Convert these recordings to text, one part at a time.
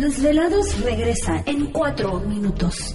Desvelados regresa en 4 minutos.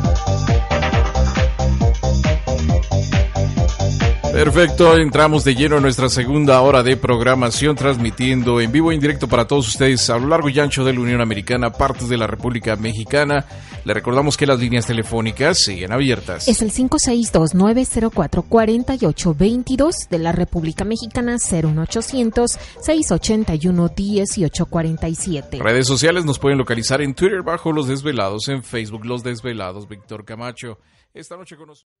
Perfecto, entramos de lleno en nuestra segunda hora de programación, transmitiendo en vivo e indirecto para todos ustedes a lo largo y ancho de la Unión Americana, partes de la República Mexicana. Le recordamos que las líneas telefónicas siguen abiertas. Es el 562-904-4822 de la República Mexicana, 01800-681-1847. Redes sociales nos pueden localizar en Twitter bajo Los Desvelados, en Facebook Los Desvelados, Víctor Camacho. Esta noche con nosotros.